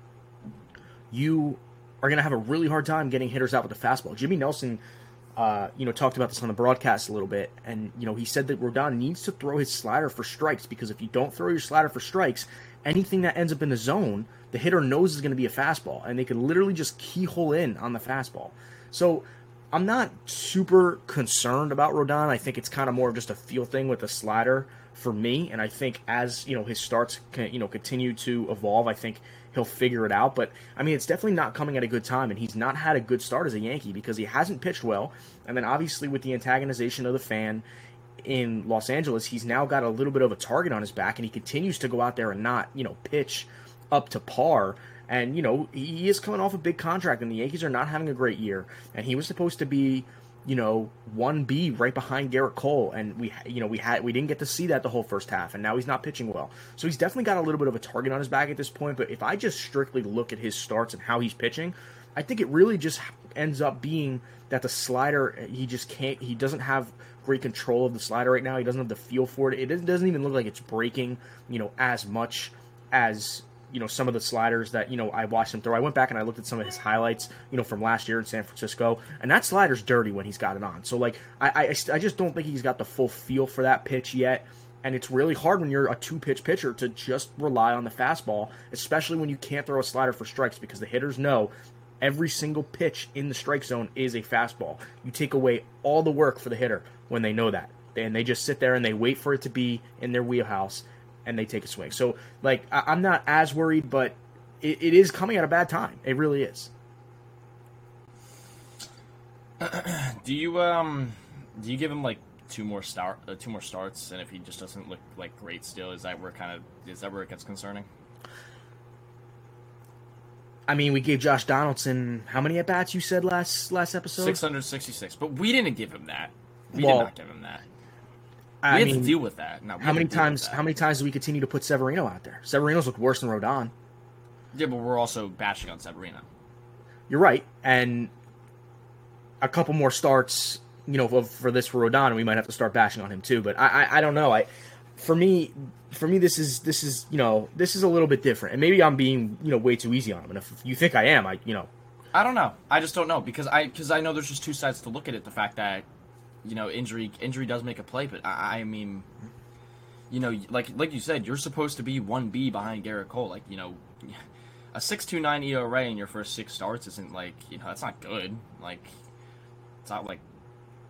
you are going to have a really hard time getting hitters out with the fastball. Jimmy Nelson, uh, you know, talked about this on the broadcast a little bit, and you know, he said that Rodon needs to throw his slider for strikes because if you don't throw your slider for strikes, anything that ends up in the zone, the hitter knows is going to be a fastball, and they can literally just keyhole in on the fastball. So. I'm not super concerned about Rodon. I think it's kind of more of just a feel thing with the slider for me, and I think as you know his starts, can, you know, continue to evolve, I think he'll figure it out. But I mean, it's definitely not coming at a good time, and he's not had a good start as a Yankee because he hasn't pitched well. And then obviously with the antagonization of the fan in Los Angeles, he's now got a little bit of a target on his back, and he continues to go out there and not, you know, pitch up to par. And you know, he is coming off a big contract, and the Yankees are not having a great year. And he was supposed to be you know, one B right behind Gerrit Cole, and we, you know, we had we didn't get to see that the whole first half, and now he's not pitching well. So he's definitely got a little bit of a target on his back at this point. But if I just strictly look at his starts and how he's pitching, I think it really just ends up being that the slider he just can't, he doesn't have great control of the slider right now. He doesn't have the feel for it. It doesn't even look like it's breaking, you know, as much as you know some of the sliders that you know I watched him throw. I went back and I looked at some of his highlights, you know, from last year in San Francisco, and that slider's dirty when he's got it on. So like I I, I just don't think he's got the full feel for that pitch yet. And it's really hard when you're a two pitch pitcher to just rely on the fastball, especially when you can't throw a slider for strikes because the hitters know every single pitch in the strike zone is a fastball. You take away all the work for the hitter when they know that. And they just sit there and they wait for it to be in their wheelhouse and they take a swing. So like I, am not as worried, but it, it is coming at a bad time. It really is. do you um do you give him like two more start uh, two more starts, and if he just doesn't look like great still, is that where kind of is that where it gets concerning? I mean, we gave Josh Donaldson how many at bats? You said last last episode six hundred sixty six, but we didn't give him that. We well, did not give him that. I we mean, have to deal with that. No, how many times? How many times do we continue to put Severino out there? Severino's looked worse than Rodon. Yeah, but we're also bashing on Severino. You're right, and a couple more starts, you know, for, for this for Rodon, we might have to start bashing on him too. But I, I, I don't know. I, for me, for me, this is this is you know this is a little bit different, and maybe I'm being you know way too easy on him. And if you think I am, I you know, I don't know. I just don't know because I because I know there's just two sides to look at it. The fact that you know, injury injury does make a play, but I, I mean, you know, like like you said, you're supposed to be one B behind Gerrit Cole. Like you know, a six two nine ERA in your first six starts isn't like you know that's not good. Like it's not like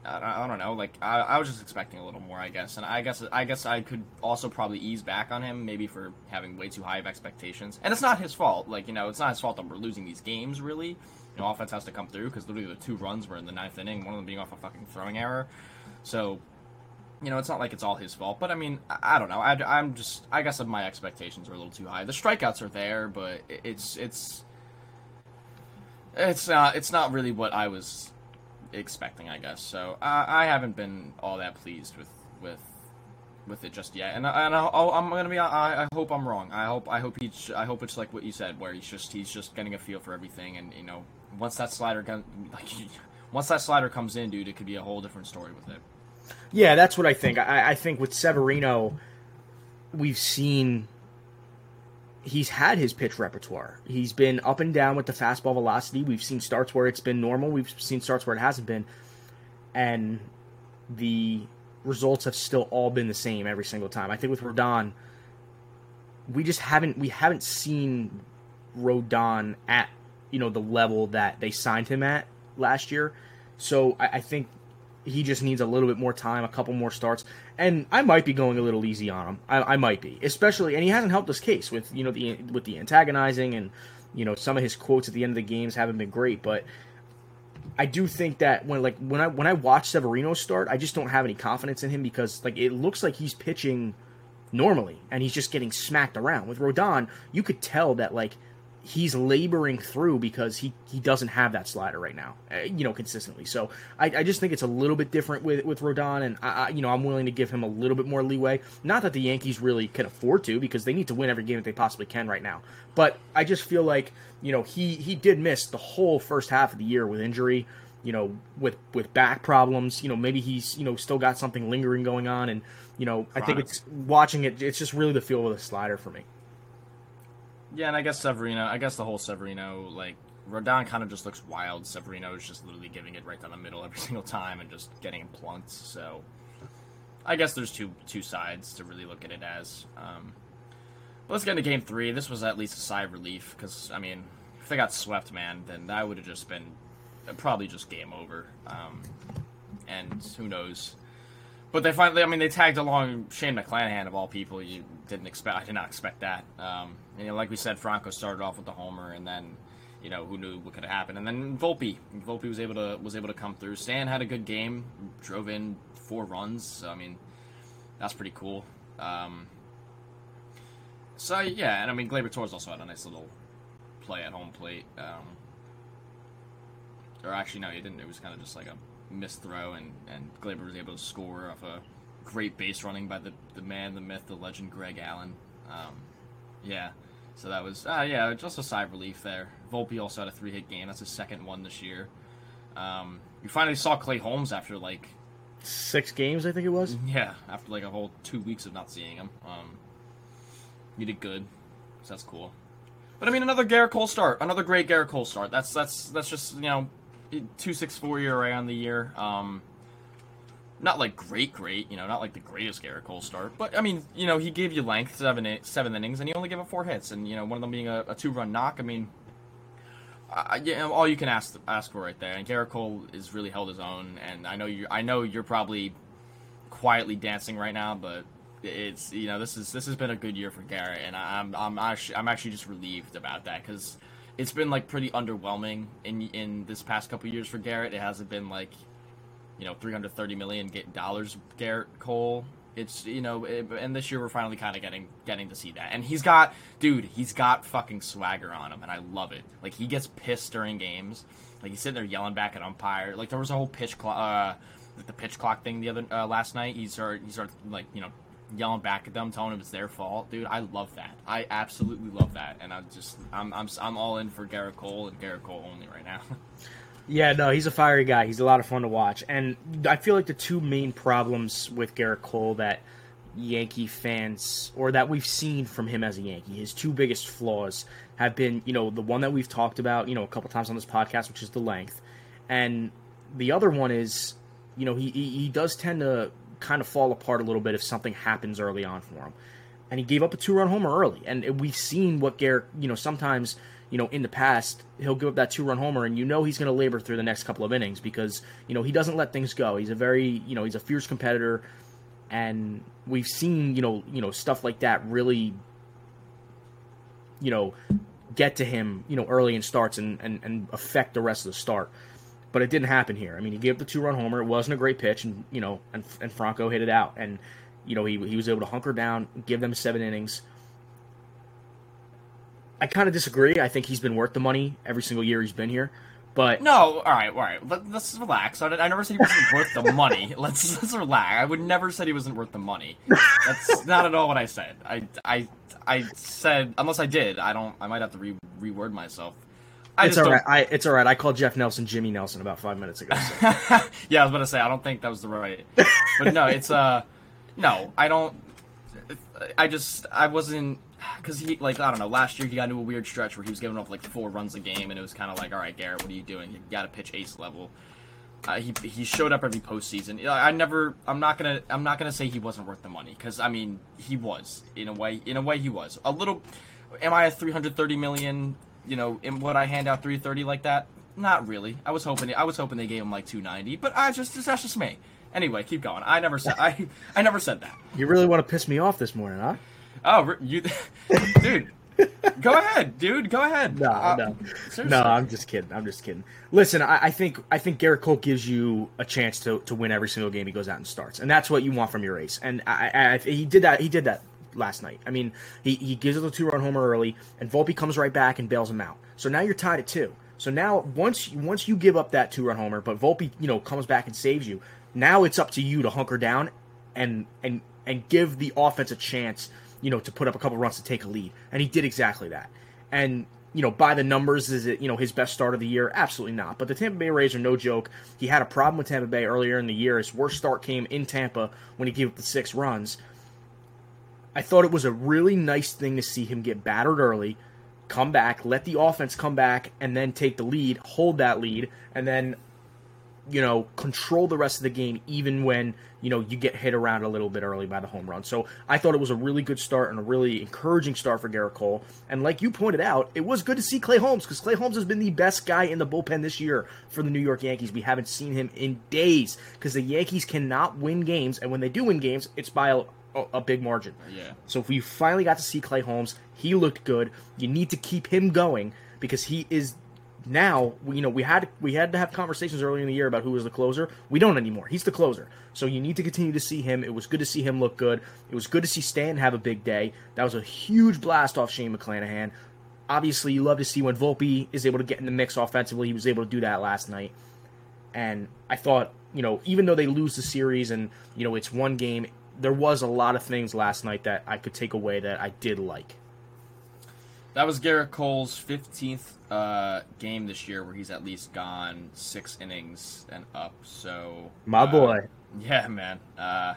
I, I don't know. Like I, I was just expecting a little more, I guess, and I guess I guess I could also probably ease back on him, maybe for having way too high of expectations. And it's not his fault. Like you know, it's not his fault that we're losing these games. Really, offense has to come through because literally the two runs were in the ninth inning, one of them being off a fucking throwing error. So, you know, it's not like it's all his fault. But I mean, I, I don't know. I, am just, I guess my expectations are a little too high. The strikeouts are there, but it's it's it's not it's not really what I was expecting, I guess. So I, I haven't been all that pleased with with with it just yet, and I, and I, oh, am gonna be. I, I hope I'm wrong. I hope I hope he's. I hope it's like what you said, where he's just he's just getting a feel for everything, and you know, once that slider gun, like, once that slider comes in, dude, it could be a whole different story with it. Yeah, that's what I think. I, I think with Severino, we've seen he's had his pitch repertoire. He's been up and down with the fastball velocity. We've seen starts where it's been normal. We've seen starts where it hasn't been, and the results have still all been the same every single time. I think with Rodon, we just haven't we haven't seen Rodon at you know the level that they signed him at last year. So I, I think he just needs a little bit more time, a couple more starts, and I might be going a little easy on him. I, I, might be, especially, and he hasn't helped his case with you know the with the antagonizing and you know some of his quotes at the end of the games haven't been great, but I do think that when like when I when I watch Severino start, I just don't have any confidence in him because like it looks like he's pitching normally and he's just getting smacked around. With Rodon, you could tell that like he's laboring through because he, he doesn't have that slider right now, uh, you know, consistently. So I, I just think it's a little bit different with with Rodon, and I, I, you know I'm willing to give him a little bit more leeway. Not that the Yankees really can afford to because they need to win every game that they possibly can right now. But I just feel like you know he he did miss the whole first half of the year with injury. You know, with with back problems. You know, maybe he's you know still got something lingering going on, and you know I think it's watching it. It's just really the feel of the slider for me. Yeah, and I guess Severino. I guess the whole Severino like Rodon kind of just looks wild. Severino is just literally giving it right down the middle every single time and just getting plunked. So I guess there's two two sides to really look at it as. Um, but let's get into game three. This was at least a sigh of relief because I mean, if they got swept, man, then that would have just been probably just game over. Um, and who knows but they finally, I mean, they tagged along Shane McClanahan of all people. You didn't expect, I did not expect that. Um, and you know, like we said, Franco started off with the homer, and then, you know, who knew what could have happened? And then Volpe, Volpe was able to was able to come through. Stan had a good game, drove in four runs. So, I mean, that's pretty cool. Um, so yeah, and I mean, Gleyber Torres also had a nice little play at home plate. Um, or actually, no, he didn't. It was kind of just like a missed throw, and, and Gleyber was able to score off a great base running by the, the man, the myth, the legend, Greg Allen. Um, yeah, so that was, uh, yeah, just a sigh of relief there. Volpe also had a three hit game. That's his second one this year. Um, we finally saw Clay Holmes after like six games, I think it was. Yeah, after like a whole two weeks of not seeing him. Um, he did good, so that's cool. But I mean, another Gerrit Cole start, another great Gerrit Cole start. That's that's that's just you know two six four ERA on the year. Um, not like great, great, you know, not like the greatest Gerrit Cole start, but I mean, you know, he gave you length seven seven innings, and he only gave up four hits, and you know, one of them being a, a two run knock. I mean, I, yeah, all you can ask ask for right there. And Gerrit Cole is really held his own, and I know you, I know you're probably quietly dancing right now, but it's you know, this is this has been a good year for Gerrit, and I'm I'm actually, I'm actually just relieved about that because it's been like pretty underwhelming in in this past couple years for Gerrit. It hasn't been like you know 330 million dollars Gerrit Cole. It's you know, it, and this year we're finally kind of getting getting to see that. And he's got, dude, he's got fucking swagger on him, and I love it. Like he gets pissed during games, like he's sitting there yelling back at umpire. Like there was a whole pitch clock, uh, the pitch clock thing the other uh, last night. He started he started like you know yelling back at them, telling them it's their fault, dude. I love that. I absolutely love that, and I just I'm I'm I'm all in for Gerrit Cole and Gerrit Cole only right now. yeah, no, he's a fiery guy. He's a lot of fun to watch, and I feel like the two main problems with Gerrit Cole that Yankee fans or that we've seen from him as a Yankee, his two biggest flaws have been, you know, the one that we've talked about, you know, a couple times on this podcast, which is the length, and the other one is, you know, he, he does tend to kind of fall apart a little bit if something happens early on for him. And he gave up a two run homer early. And we've seen what Gerrit, you know, sometimes, you know, in the past, he'll give up that two run homer and you know he's going to labor through the next couple of innings because, you know, he doesn't let things go. He's a very, you know, he's a fierce competitor. And we've seen, you know, you know, stuff like that really, you know, get to him, you know, early in starts and, and, and affect the rest of the start. But it didn't happen here. I mean, he gave up the two run homer. It wasn't a great pitch, and you know, and, and Franco hit it out, and you know he he was able to hunker down, give them seven innings. I kind of disagree. I think he's been worth the money every single year he's been here. But No, all right, all right. Let, let's relax. I, I never said he wasn't worth the money. Let's let's relax. I would never said he wasn't worth the money. That's not at all what I said. I I I said unless I did, I don't. I might have to re, reword myself. I it's all don't- right. I, it's all right. I called Jeff Nelson Jimmy Nelson about five minutes ago. So. yeah, I was about to say I don't think that was the right. But no, it's uh, no, I don't. I just I wasn't because he like I don't know. Last year he got into a weird stretch where he was giving up like four runs a game, and it was kind of like, all right, Gerrit, what are you doing? You got to pitch ace level. Uh, he he showed up every postseason. I never. I'm not gonna. I'm not gonna say he wasn't worth the money because I mean he was in a way. In a way he was a little. Am I at 330 million? You know, in would I hand out 330 like that? Not really. I was hoping. I was hoping they gave him like 290, but I just that's just me. Anyway, keep going. I never said. I I never said that. you really want to piss me off this morning, huh? Oh, you, dude. Go ahead, dude. Go ahead. No, Uh, no, seriously. no. I'm just kidding. I'm just kidding. Listen, I, I think I think Gerrit Cole gives you a chance to, to win every single game he goes out and starts, and that's what you want from your ace. And I, I he did that. He did that last night. I mean, he, he gives it a two run homer early, and Volpe comes right back and bails him out. So now you're tied at two. So now once once you give up that two run homer, but Volpe you know comes back and saves you. Now it's up to you to hunker down and and and give the offense a chance, you know, to put up a couple runs to take a lead. And he did exactly that. And you know, by the numbers, is it you know his best start of the year? Absolutely not. But the Tampa Bay Rays are no joke. He had a problem with Tampa Bay earlier in the year. His worst start came in Tampa when he gave up the six runs. I thought it was a really nice thing to see him get battered early, come back, let the offense come back, and then take the lead, hold that lead, and then you know, control the rest of the game even when, you know, you get hit around a little bit early by the home run. So I thought it was a really good start and a really encouraging start for Gerrit Cole. And like you pointed out, it was good to see Clay Holmes because Clay Holmes has been the best guy in the bullpen this year for the New York Yankees. We haven't seen him in days because the Yankees cannot win games. And when they do win games, it's by a, a big margin. Yeah. So if we finally got to see Clay Holmes, he looked good. You need to keep him going because he is now. You know, we had we had to have conversations earlier in the year about who was the closer. We don't anymore. He's the closer. So you need to continue to see him. It was good to see him look good. It was good to see Stan have a big day. That was a huge blast off Shane McClanahan. Obviously, you love to see when Volpe is able to get in the mix offensively. He was able to do that last night. And I thought, you know, even though they lose the series and, you know, it's one game, there was a lot of things last night that I could take away that I did like. That was Gerrit Cole's 15th uh, game this year where he's at least gone six innings and up. So My uh, boy. Yeah, man. Uh,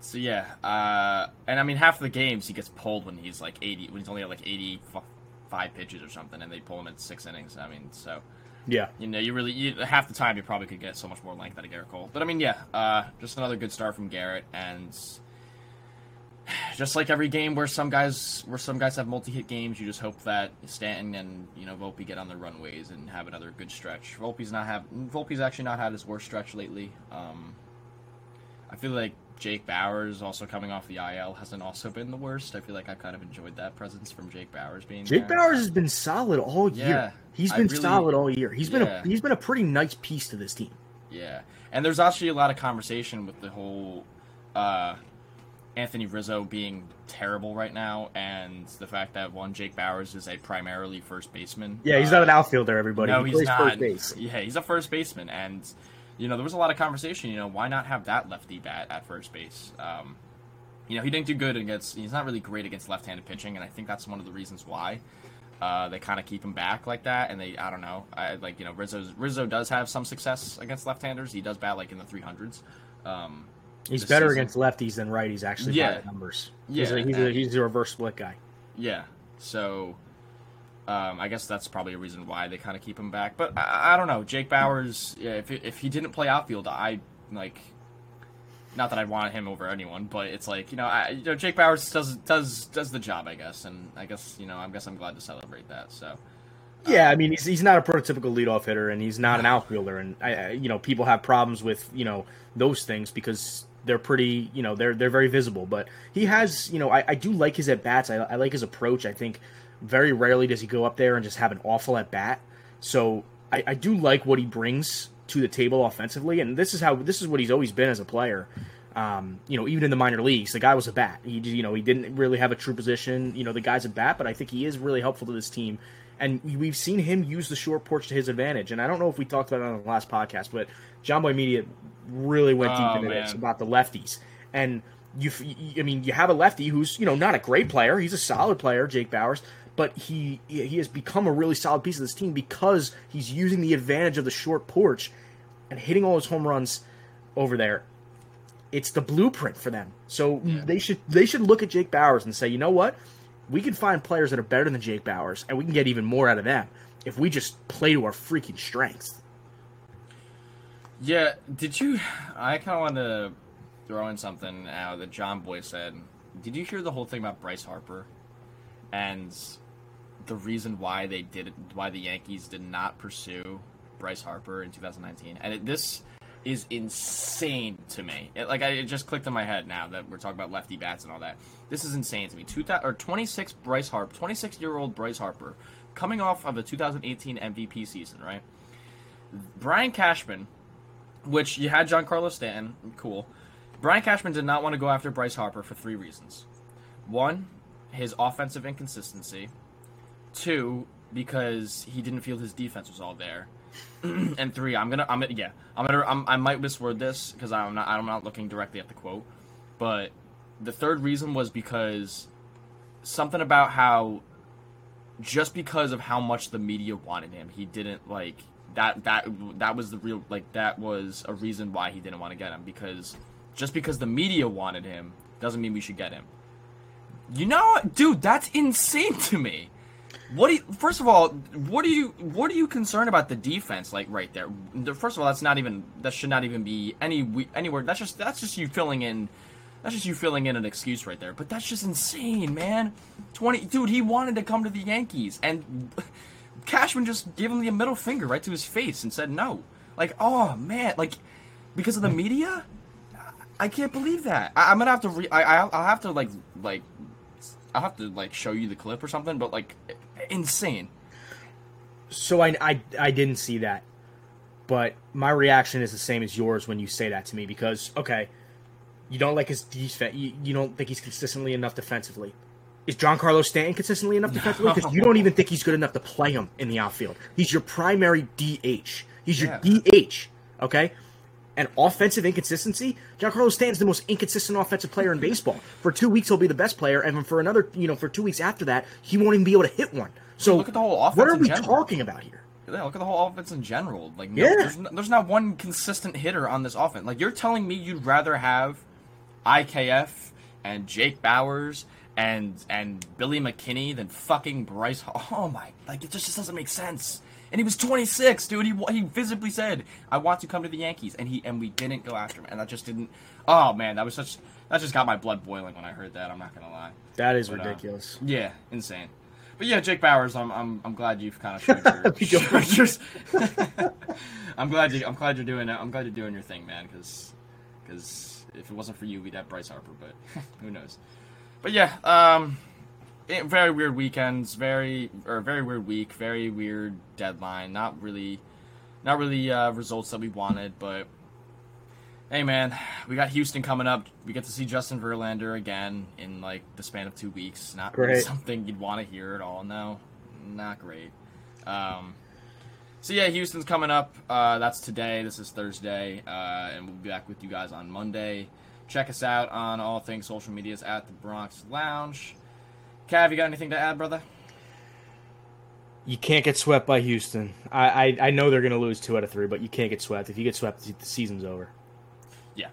so yeah, uh, and I mean half the games he gets pulled when he's like 80, when he's only at like 85 pitches or something, and they pull him at six innings. I mean, so Yeah. you know, you really you, half the time you probably could get so much more length out of Gerrit Cole. But I mean, yeah, uh, just another good start from Gerrit, and just like every game where some guys where some guys have multi-hit games, you just hope that Stanton and you know Volpe get on the runways and have another good stretch. Volpe's not have Volpe's actually not had his worst stretch lately. Um, I feel like Jake Bauers also coming off the IL hasn't also been the worst. I feel like I've kind of enjoyed that presence from Jake Bauers being Jake there. Bauers has been solid all year. Yeah, He's been really- solid all year. He's been a he's been a pretty nice piece to this team. Yeah, and there's actually a lot of conversation with the whole uh, Anthony Rizzo being terrible right now, and the fact that one Jake Bauers is a primarily first baseman. Yeah, he's Uh, not an outfielder, everybody. No, he he's plays not. first base. Yeah, he's a first baseman, and you know there was a lot of conversation. You know, why not have that lefty bat at first base? Um, you know, he didn't do good against. He's not really great against left-handed pitching, and I think that's one of the reasons why. Uh, they kind of keep him back like that, and they I don't know. I like you know Rizzo's Rizzo does have some success against left-handers. He does bat like in the 300s. Um, He's better season. against lefties than righties, actually, by Yeah. the numbers. Yeah, He's a, he's, a, he's a reverse split guy. Yeah. So, um, I guess that's probably a reason why they kind of keep him back. But I, I don't know. Jake Bauers, yeah, if if he didn't play outfield, I like. not that I want him over anyone, but it's like you know, I, you know, Jake Bauers does does does the job, I guess, and I guess you know, I guess I'm glad to celebrate that. So Yeah, I mean he's he's not a prototypical leadoff hitter, and he's not an outfielder, and I, you know people have problems with you know those things because they're pretty you know they're they're very visible. But he has you know I, I do like his at bats. I, I like his approach. I think very rarely does he go up there and just have an awful at bat. So I, I do like what he brings to the table offensively, and this is how this is what he's always been as a player. Um, you know, even in the minor leagues, the guy was a bat. He, you know, he didn't really have a true position. You know, the guy's a bat, but I think he is really helpful to this team. And we've seen him use the short porch to his advantage. And I don't know if we talked about it on the last podcast, but Jomboy Media really went Oh, deep into this about the lefties. And you, I mean, you have a lefty who's you know not a great player. He's a solid player, Jake Bauers, but he he has become a really solid piece of this team because he's using the advantage of the short porch and hitting all his home runs over there it's the blueprint for them. So they should they should look at Jake Bauers and say, you know what, we can find players that are better than Jake Bauers, and we can get even more out of them if we just play to our freaking strengths. Yeah, did you? I kind of want to throw in something uh, that Jomboy said. Did you hear the whole thing about Bryce Harper and the reason why they did why the Yankees did not pursue Bryce Harper in 2019? And it, this is insane to me. It, like I, it just clicked in my head now that we're talking about lefty bats and all that. This is insane to me. Two or 26 Bryce Harper, 26 year old Bryce Harper, coming off of a 2018 MVP season, right? Brian Cashman which you had Giancarlo Stanton, cool. Brian Cashman did not want to go after Bryce Harper for three reasons. One, his offensive inconsistency. Two, because he didn't feel his defense was all there. and three, I'm gonna, I'm gonna, yeah, I'm gonna, I'm, I might misword this because I'm not, I'm not looking directly at the quote, but the third reason was because something about how just because of how much the media wanted him, he didn't like that that that was the real like that was a reason why he didn't want to get him because just because the media wanted him doesn't mean we should get him. You know, dude, that's insane to me. What do you, first of all, what do you what are you concerned about the defense like right there? First of all, that's not even that should not even be any anywhere. That's just that's just you filling in that's just you filling in an excuse right there. But that's just insane, man. 20 dude, he wanted to come to the Yankees and Cashman just gave him the middle finger right to his face and said no. Like, oh man, like because of the media? I can't believe that. I, I'm gonna have to. Re- I, I I'll have to like like I'll have to like show you the clip or something. But like, insane. So I, I I didn't see that, but my reaction is the same as yours when you say that to me because okay, you don't like his defense. You, you don't think he's consistently enough defensively. Is Giancarlo Stanton consistently enough defensively? Because you don't even think he's good enough to play him in the outfield. He's your primary DH. He's your Yeah. DH. Okay. And offensive inconsistency, Giancarlo Stanton's the most inconsistent offensive player in baseball. For two weeks, he'll be the best player, and for another, you know, for two weeks after that, he won't even be able to hit one. So Look at the whole offense What are we general. talking about here? Yeah, look at the whole offense in general. Like, no, Yeah. there's, no, there's not one consistent hitter on this offense. Like, you're telling me you'd rather have IKF and Jake Bauers and and Billy McKinney than fucking Bryce? Oh my! Like, it just, just doesn't make sense. And he was 26, dude. He he visibly said, "I want to come to the Yankees," and he and we didn't go after him, and that just didn't. Oh man, that was such. That just got my blood boiling when I heard that. I'm not gonna lie. That is But, uh, ridiculous. Yeah, insane. But yeah, Jake Bauers, I'm I'm, I'm glad you've kind of showed your, I'm glad you I'm glad you're doing it. I'm glad you're doing your thing, man. Because because if it wasn't for you, we'd have Bryce Harper. But who knows? But yeah, um, very weird weekends. Very or very weird week. Very weird deadline. Not really, not really uh, results that we wanted. But hey, man, we got Houston coming up. We get to see Justin Verlander again in like the span of two weeks. Not really Great. something you'd want to hear at all. No, not great. Um, so yeah, Houston's coming up. Uh, that's today. This is Thursday, uh, and we'll be back with you guys on Monday. Check us out on all things social medias at the Bronx Lounge. Cav, you got anything to add, brother? You can't get swept by Houston. I I, I know they're going to lose two out of three, but you can't get swept. If you get swept, the season's over. Yeah.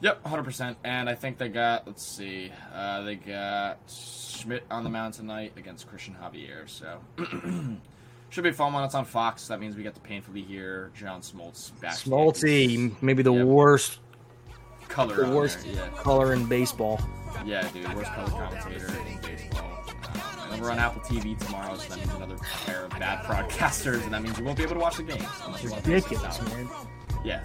Yep, hundred percent. And I think they got. Let's see. Uh, they got Schmidt on the mound tonight against Cristian Javier. So should be a fun one. It's on Fox. That means we get to painfully hear John Smoltz back. Smoltzy, maybe the Yep. worst color. The worst there, color in baseball. Yeah, yeah, dude, worst color commentator in baseball. Um, and then we're on Apple TV tomorrow, so that means another pair of bad broadcasters, and that means you won't be able to watch the games. unless you want to test this Ridiculous, man. Yeah.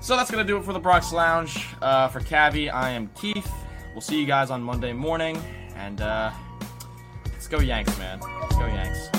So that's gonna do it for the Bronx Lounge. Uh, for Cavi, I am Keith. We'll see you guys on Monday morning, and uh, let's go Yanks, man. Let's go Yanks.